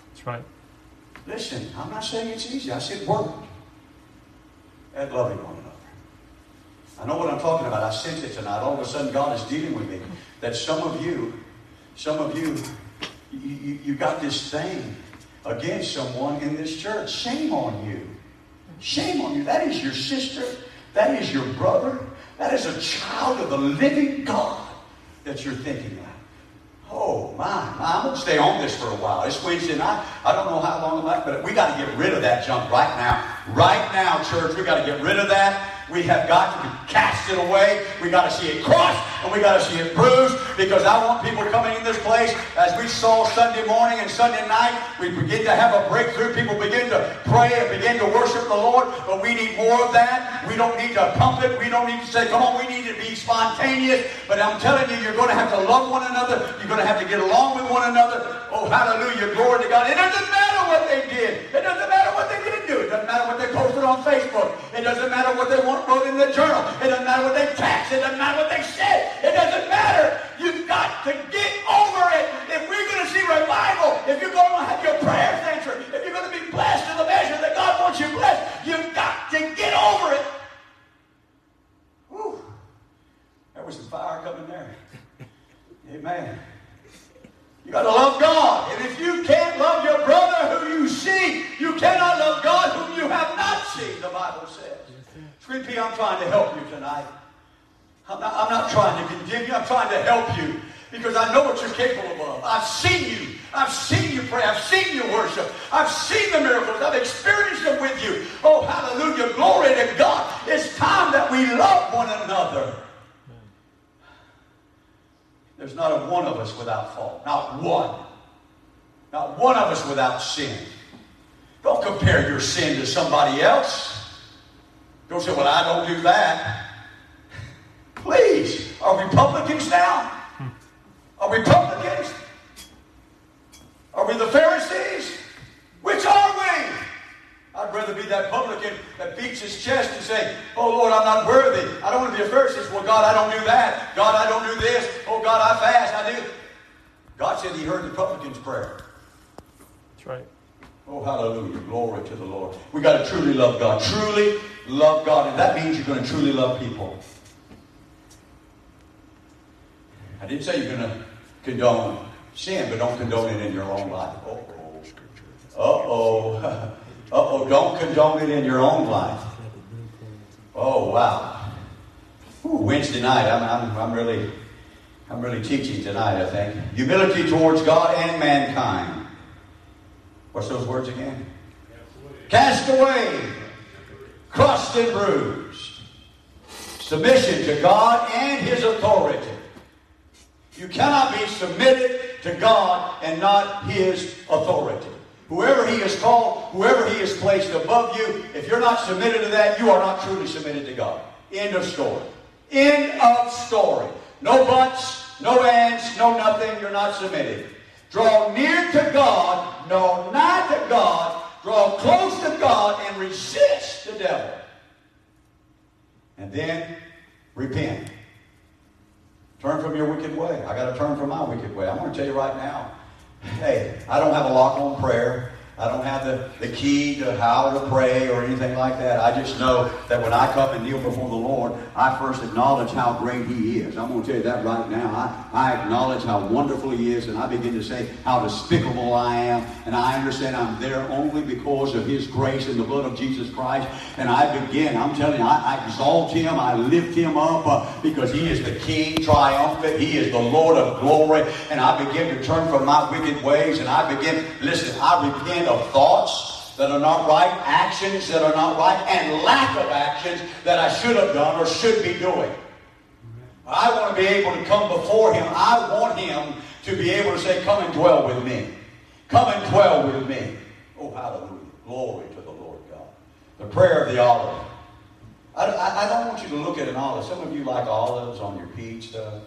That's right. Listen, I'm not saying it's easy. I said work at loving one another. I know what I'm talking about. I sense it tonight. All of a sudden, God is dealing with me. That some of you, some of you, you, you, got this thing against someone in this church. Shame on you. Shame on you. That is your sister. That is your brother. That is a child of the living God that you're thinking about. Oh my, my, I'm gonna stay on this for a while. It's Wednesday night. I don't know how long I'm left, but we got to get rid of that junk right now. Right now, church, we got to get rid of that. We have got to cast it away. We got to see it crushed and we got to see it bruised because I want people coming in this place as we saw Sunday morning and Sunday night. We begin to have a breakthrough. People begin to pray and begin to worship the Lord, but we need more of that. We don't need to pump it. We don't need to say, come on, we need to be spontaneous. But I'm telling you, you're going to have to love one another. You're going to have to get along with one another. Oh, hallelujah. Glory to God. It doesn't matter what they did. It doesn't matter what they do. It doesn't matter what they posted on Facebook. It doesn't matter what they want, wrote in the journal. It doesn't matter what they text. It doesn't matter what they said. It doesn't matter. You've got to get over it. If we're going to see revival, if you're going to have your prayers answered, if you're going to be blessed to the measure that God wants you blessed, you've got to get over it. Whew. There was some fire coming there. Amen. You got to love God. And if you can't love your brother who you see, you cannot love God whom you have not seen, the Bible says. Sweet pea, I'm trying to help you tonight. I'm not, I'm not trying to condemn you. I'm trying to help you. because I know what you're capable of. I've seen you. I've seen you pray. I've seen you worship. I've seen the miracles. I've experienced them with you. Oh, hallelujah. Glory to God. It's time that we love one another. There's not a one of us without fault. Not one. Not one of us without sin. Don't compare your sin to somebody else. Don't say, well, I don't do that. Please. Are Republicans now? Are we Republicans? Are we the Pharisees? Which are we? I'd rather be that publican that beats his chest and say, Oh Lord, I'm not worthy. I don't want to be a Pharisee. Well, God, I don't do that. God, I don't do this. Oh God, I fast. I do. God said he heard the publican's prayer. That's right. Oh, hallelujah. Glory to the Lord. We got to truly love God. Truly love God. And that means you're going to truly love people. I didn't say you're going to condone sin, but don't condone it in your own life. Uh-oh. Uh-oh. (laughs) Uh-oh. Don't condone it in your own life. Oh, wow. Ooh, Wednesday night, I'm, I'm, I'm really... I'm really teaching tonight, I think. Humility towards God and mankind. What's those words again? Cast away, crushed and bruised. Submission to God and His authority. You cannot be submitted to God and not His authority. Whoever He has called, whoever He has placed above you, if you're not submitted to that, you are not truly submitted to God. End of story. End of story. No buts, no ands, no nothing. You're not submitted. Draw near to God, no, not to God. Draw close to God and resist the devil. And then repent. Turn from your wicked way. I got to turn from my wicked way. I'm going to tell you right now. Hey, I don't have a lock on prayer. I don't have the, the key to how to pray or anything like that. I just know that when I come and kneel before the Lord, I first acknowledge how great He is. I'm going to tell you that right now. I, I acknowledge how wonderful He is, and I begin to say how despicable I am. And I understand I'm there only because of His grace and the blood of Jesus Christ. And I begin, I'm telling you, I, I exalt Him, I lift Him up uh, because He is the King triumphant. He is the Lord of glory. And I begin to turn from my wicked ways, and I begin, listen, I repent of thoughts that are not right, actions that are not right, and lack of actions that I should have done or should be doing. I want to be able to come before Him. I want Him to be able to say, Come and dwell with me. Come and dwell with me. Oh, hallelujah. Glory to the Lord God. The prayer of the olive. I, I, I don't want you to look at an olive. Some of you like olives on your pizza.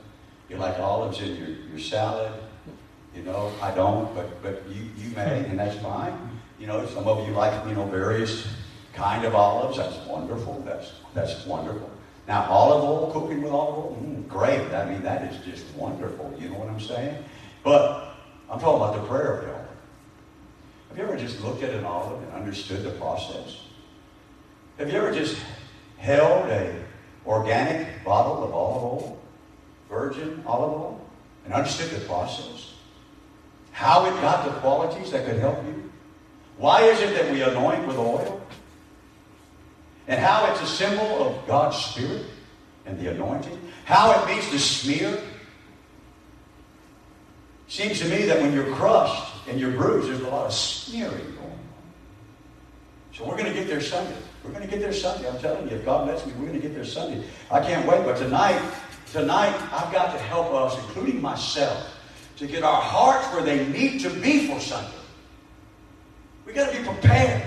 You like olives in your, your salad. You know, I don't, but but you, you may, and that's fine. You know, some of you like, you know, various kind of olives. That's wonderful. That's that's wonderful. Now, olive oil, cooking with olive oil, mm, great. I mean, that is just wonderful. You know what I'm saying? But I'm talking about the prayer of the olive. Have you ever just looked at an olive and understood the process? Have you ever just held a organic bottle of olive oil, virgin olive oil, and understood the process? How it got the qualities that could help you? Why is it that we anoint with oil? And how it's a symbol of God's Spirit and the anointing? How it means to smear? Seems to me that when you're crushed and you're bruised, there's a lot of smearing going on. So we're going to get there Sunday. We're going to get there Sunday. I'm telling you, if God lets me, we're going to get there Sunday. I can't wait. But tonight, tonight, I've got to help us, including myself, to get our hearts where they need to be for Sunday. We got to be prepared.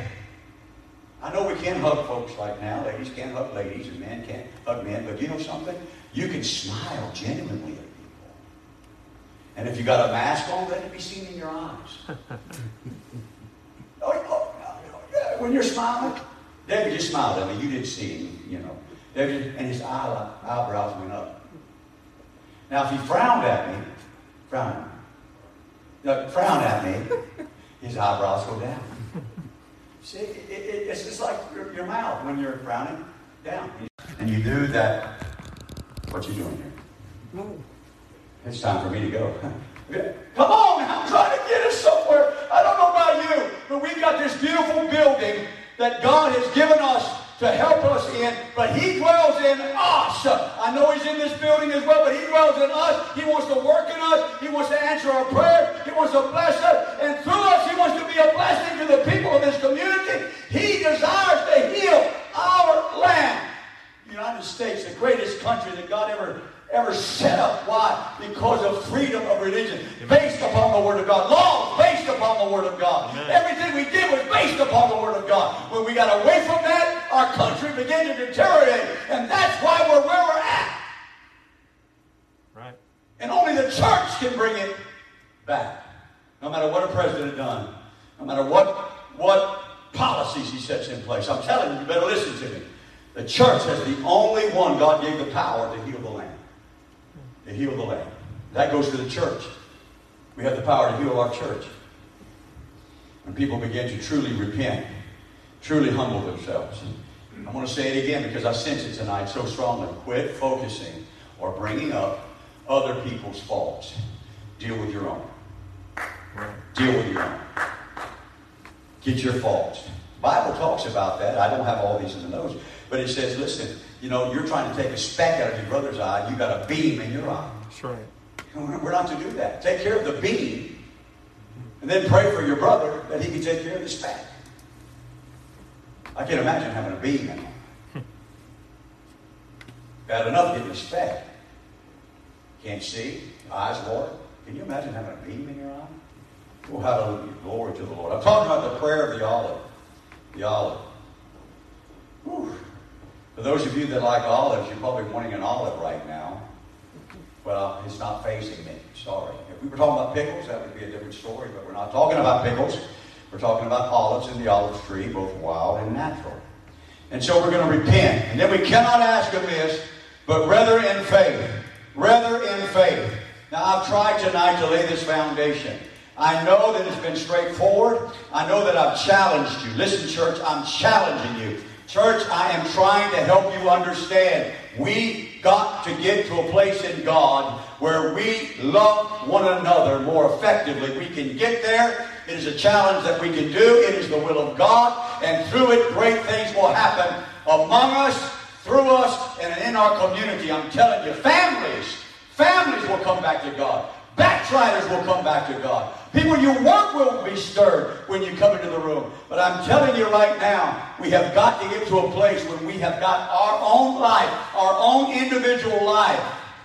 I know we can't hug folks right now. Ladies can't hug ladies, and men can't hug men. But you know something? You can smile genuinely at people. And if you got a mask on, let it be seen in your eyes. (laughs) oh, oh, yeah. When you're smiling, David just smiled at me. You didn't see him, you know. David, and his eye, eyebrows went up. Now, if he frowned at me, frown, no, frown at me, his eyebrows go down. See, it, it, it's just like your, your, mouth when you're frowning down. And you do that. What you doing here? It's time for me to go. (laughs) Come on, I'm trying to get us somewhere. I don't know about you, but we've got this beautiful building that God has given us to help us in, but He dwells in us. I know He's in this building as well, but He dwells in us. He wants to work in us. He wants to answer our prayer. He wants to bless us. And through us, He wants to be a blessing to the people of this community. He desires to heal our land. The United States, the greatest country that God ever ever set up. Why? Because of freedom of religion, based upon the Word of God. Laws based upon the Word of God. Amen. Everything we did was based upon the Word of God. When we got away from that, our country began to deteriorate. And that's why we're where we're at. Right. And only the church can bring it back. No matter what a president done, no matter what, what policies he sets in place. I'm telling you, you better listen to me. The church has the only one God gave the power to heal the. To heal the land. That goes to the church. We have the power to heal our church. When people begin to truly repent, truly humble themselves. I'm going to say it again because I sense it tonight so strongly. Quit focusing or bringing up other people's faults. Deal with your own. Deal with your own. Get your faults. Bible talks about that. I don't have all these in the notes, but it says, listen, you know, you're trying to take a speck out of your brother's eye. You got a beam in your eye. That's right. We're not to do that. Take care of the beam, and then pray for your brother that he can take care of the speck. I can't imagine having a beam in him. Bad enough getting a speck. Can't see, eyes water. Can you imagine having a beam in your eye? Oh, hallelujah. Glory to the Lord. I'm talking about the prayer of the olive. The olive. Whew. For those of you that like olives, you're probably wanting an olive right now. Well, it's not facing me. Sorry. If we were talking about pickles, that would be a different story, but we're not talking about pickles. We're talking about olives in the olive tree, both wild and natural. And so we're going to repent. And then we cannot ask amiss, but rather in faith. Rather in faith. Now, I've tried tonight to lay this foundation. I know that it's been straightforward. I know that I've challenged you. Listen, church, I'm challenging you. Church, I am trying to help you understand. We got to get to a place in God where we love one another more effectively. We can get there. It is a challenge that we can do. It is the will of God. And through it, great things will happen among us, through us, and in our community. I'm telling you, families, families will come back to God. Backsliders will come back to God. People you work will be stirred when you come into the room. But I'm telling you right now, we have got to get to a place when we have got our own life, our own individual life,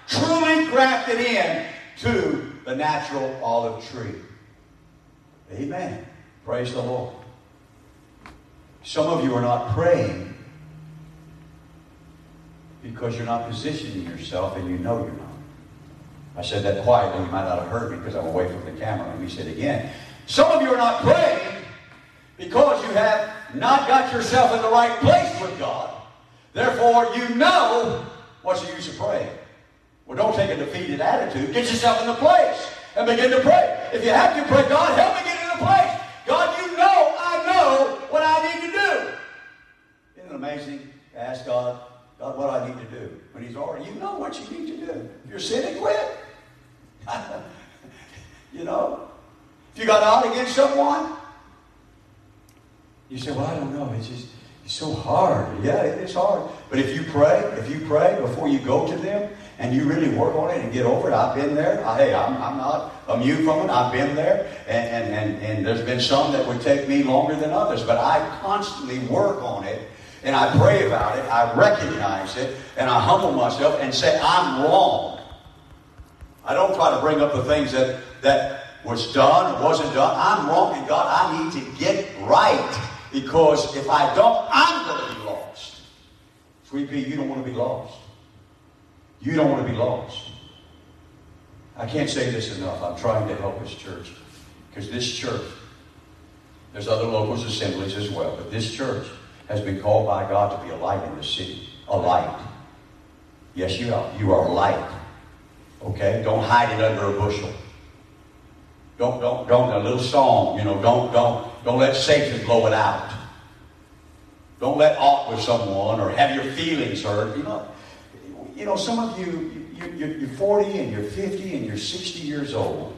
truly grafted in to the natural olive tree. Amen. Praise the Lord. Some of you are not praying because you're not positioning yourself and you know you're not. I said that quietly. You might not have heard me because I'm away from the camera. Let me say it again. Some of you are not praying because you have not got yourself in the right place with God. Therefore, you know what's the use of praying. Well, don't take a defeated attitude. Get yourself in the place and begin to pray. If you have to pray, God, help me get in the place. God, you know I know what I need to do. Isn't it amazing to ask God, God, what I need to do? When He's already, you know what you need to do. If you're sinning, quit. (laughs) you know? If you got out against someone, you say, well, I don't know. It's just, it's so hard. Yeah, it is hard. But if you pray, if you pray before you go to them, and you really work on it and get over it, I've been there. I, hey, I'm, I'm not immune from it. I've been there. And, and, and, and there's been some that would take me longer than others. But I constantly work on it and I pray about it, I recognize it, and I humble myself and say, I'm wrong. I don't try to bring up the things that, that was done wasn't done. I'm wrong, and God, I need to get right. Because if I don't, I'm going to be lost. Sweet pea, you don't want to be lost. You don't want to be lost. I can't say this enough. I'm trying to help this church. Because this church, there's other locals assemblies as well, but this church has been called by God to be a light in the city. A light. Yes, you are. You are light. Okay? Don't hide it under a bushel. Don't, don't, don't, a little song, you know, don't, don't, don't let Satan blow it out. Don't let aught with someone or have your feelings hurt. You know, you know some of you, you, you, you're 40 and you're 50 and you're 60 years old,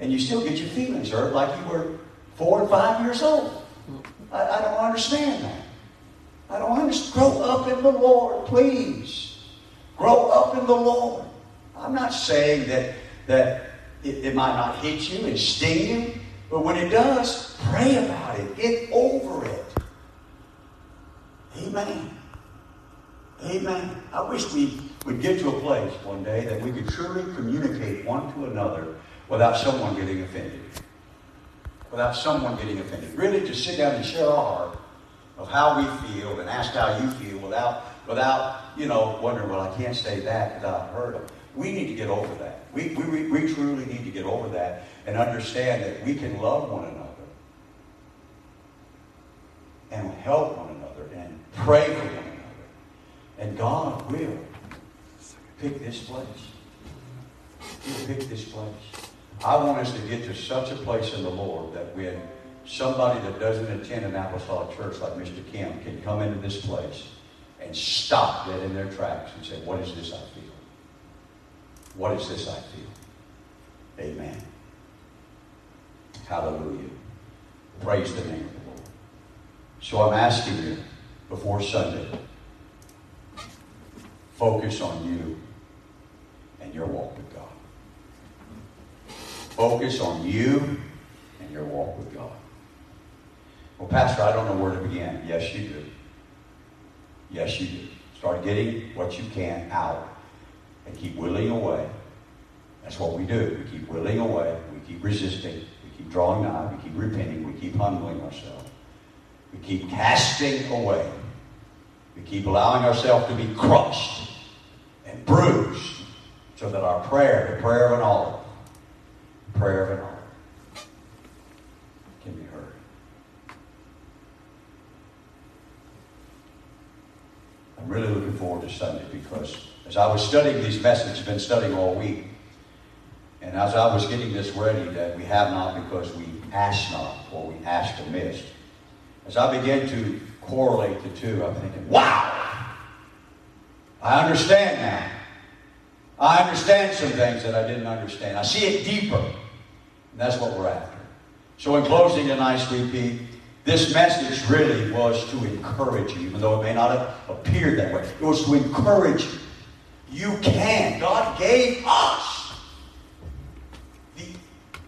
and you still get your feelings hurt like you were four or five years old. I, I don't understand that. I don't understand. Grow up in the Lord, please. Grow up in the Lord. I'm not saying that, that it, it might not hit you and sting you, but when it does, pray about it. Get over it. Amen. Amen. I wish we would get to a place one day that we could truly communicate one to another without someone getting offended. Without someone getting offended. Really just sit down and share our heart of how we feel and ask how you feel without, without you know, wondering, well, I can't say that because I've heard them. We need to get over that. We, we, we truly need to get over that and understand that we can love one another and help one another and pray for one another. And God will pick this place. He'll pick this place. I want us to get to such a place in the Lord that when somebody that doesn't attend an apostolic church like Mr. Kim can come into this place and stop dead in their tracks and say, What is this I feel? What is this I feel? Amen. Hallelujah. Praise the name of the Lord. So I'm asking you before Sunday, focus on you and your walk with God. Focus on you and your walk with God. Well, Pastor, I don't know where to begin. Yes, you do. Yes, you do. Start getting what you can out and keep willing away. That's what we do. We keep willing away. We keep resisting. We keep drawing nigh. We keep repenting. We keep humbling ourselves. We keep casting away. We keep allowing ourselves to be crushed and bruised so that our prayer, the prayer of an olive, the prayer of an olive, can be heard. I'm really looking forward to Sunday because as I was studying these messages, been studying all week, and as I was getting this ready, that we have not because we ask not, or we ask amiss. As I began to correlate the two, I'm thinking, wow! I understand now. I understand some things that I didn't understand. I see it deeper. And that's what we're after. So in closing tonight's repeat, this message really was to encourage you, even though it may not have appeared that way. It was to encourage you. You can. God gave us the,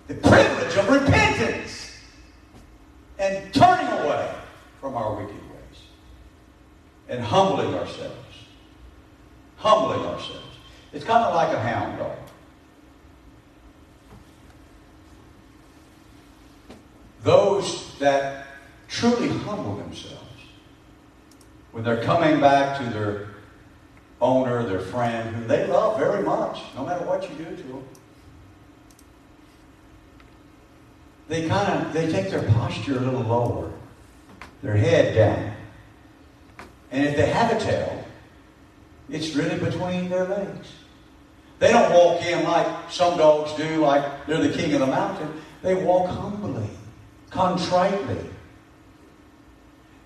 the privilege of repentance and turning away from our wicked ways and humbling ourselves. Humbling ourselves. It's kind of like a hound dog. Those that truly humble themselves when they're coming back to their owner, their friend, who they love very much, no matter what you do to them. They kind of they take their posture a little lower, their head down. And if they have a tail, it's really between their legs. They don't walk in like some dogs do, like they're the king of the mountain. They walk humbly, contritely.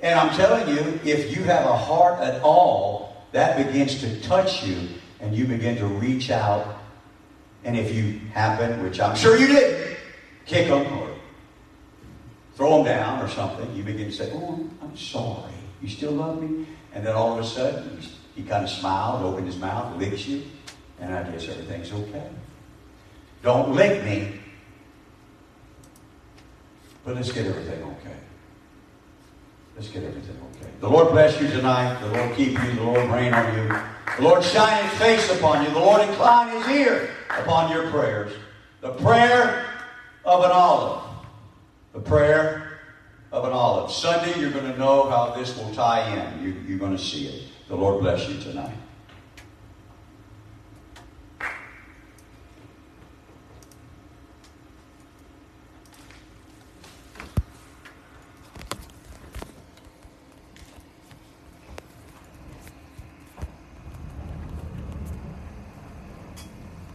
And I'm telling you, if you have a heart at all, that begins to touch you and you begin to reach out. And if you happen, which I'm sure you did, kick them or throw them down or something, you begin to say, Oh, I'm sorry. You still love me? And then all of a sudden, he kind of smiled, opened his mouth, licks you, and I guess everything's okay. Don't lick me, but let's get everything okay. Let's get everything okay. The Lord bless you tonight. The Lord keep you. The Lord rain on you. The Lord shine his face upon you. The Lord incline his ear upon your prayers. The prayer of an olive. The prayer of an olive. Sunday, you're going to know how this will tie in. You, you're going to see it. The Lord bless you tonight.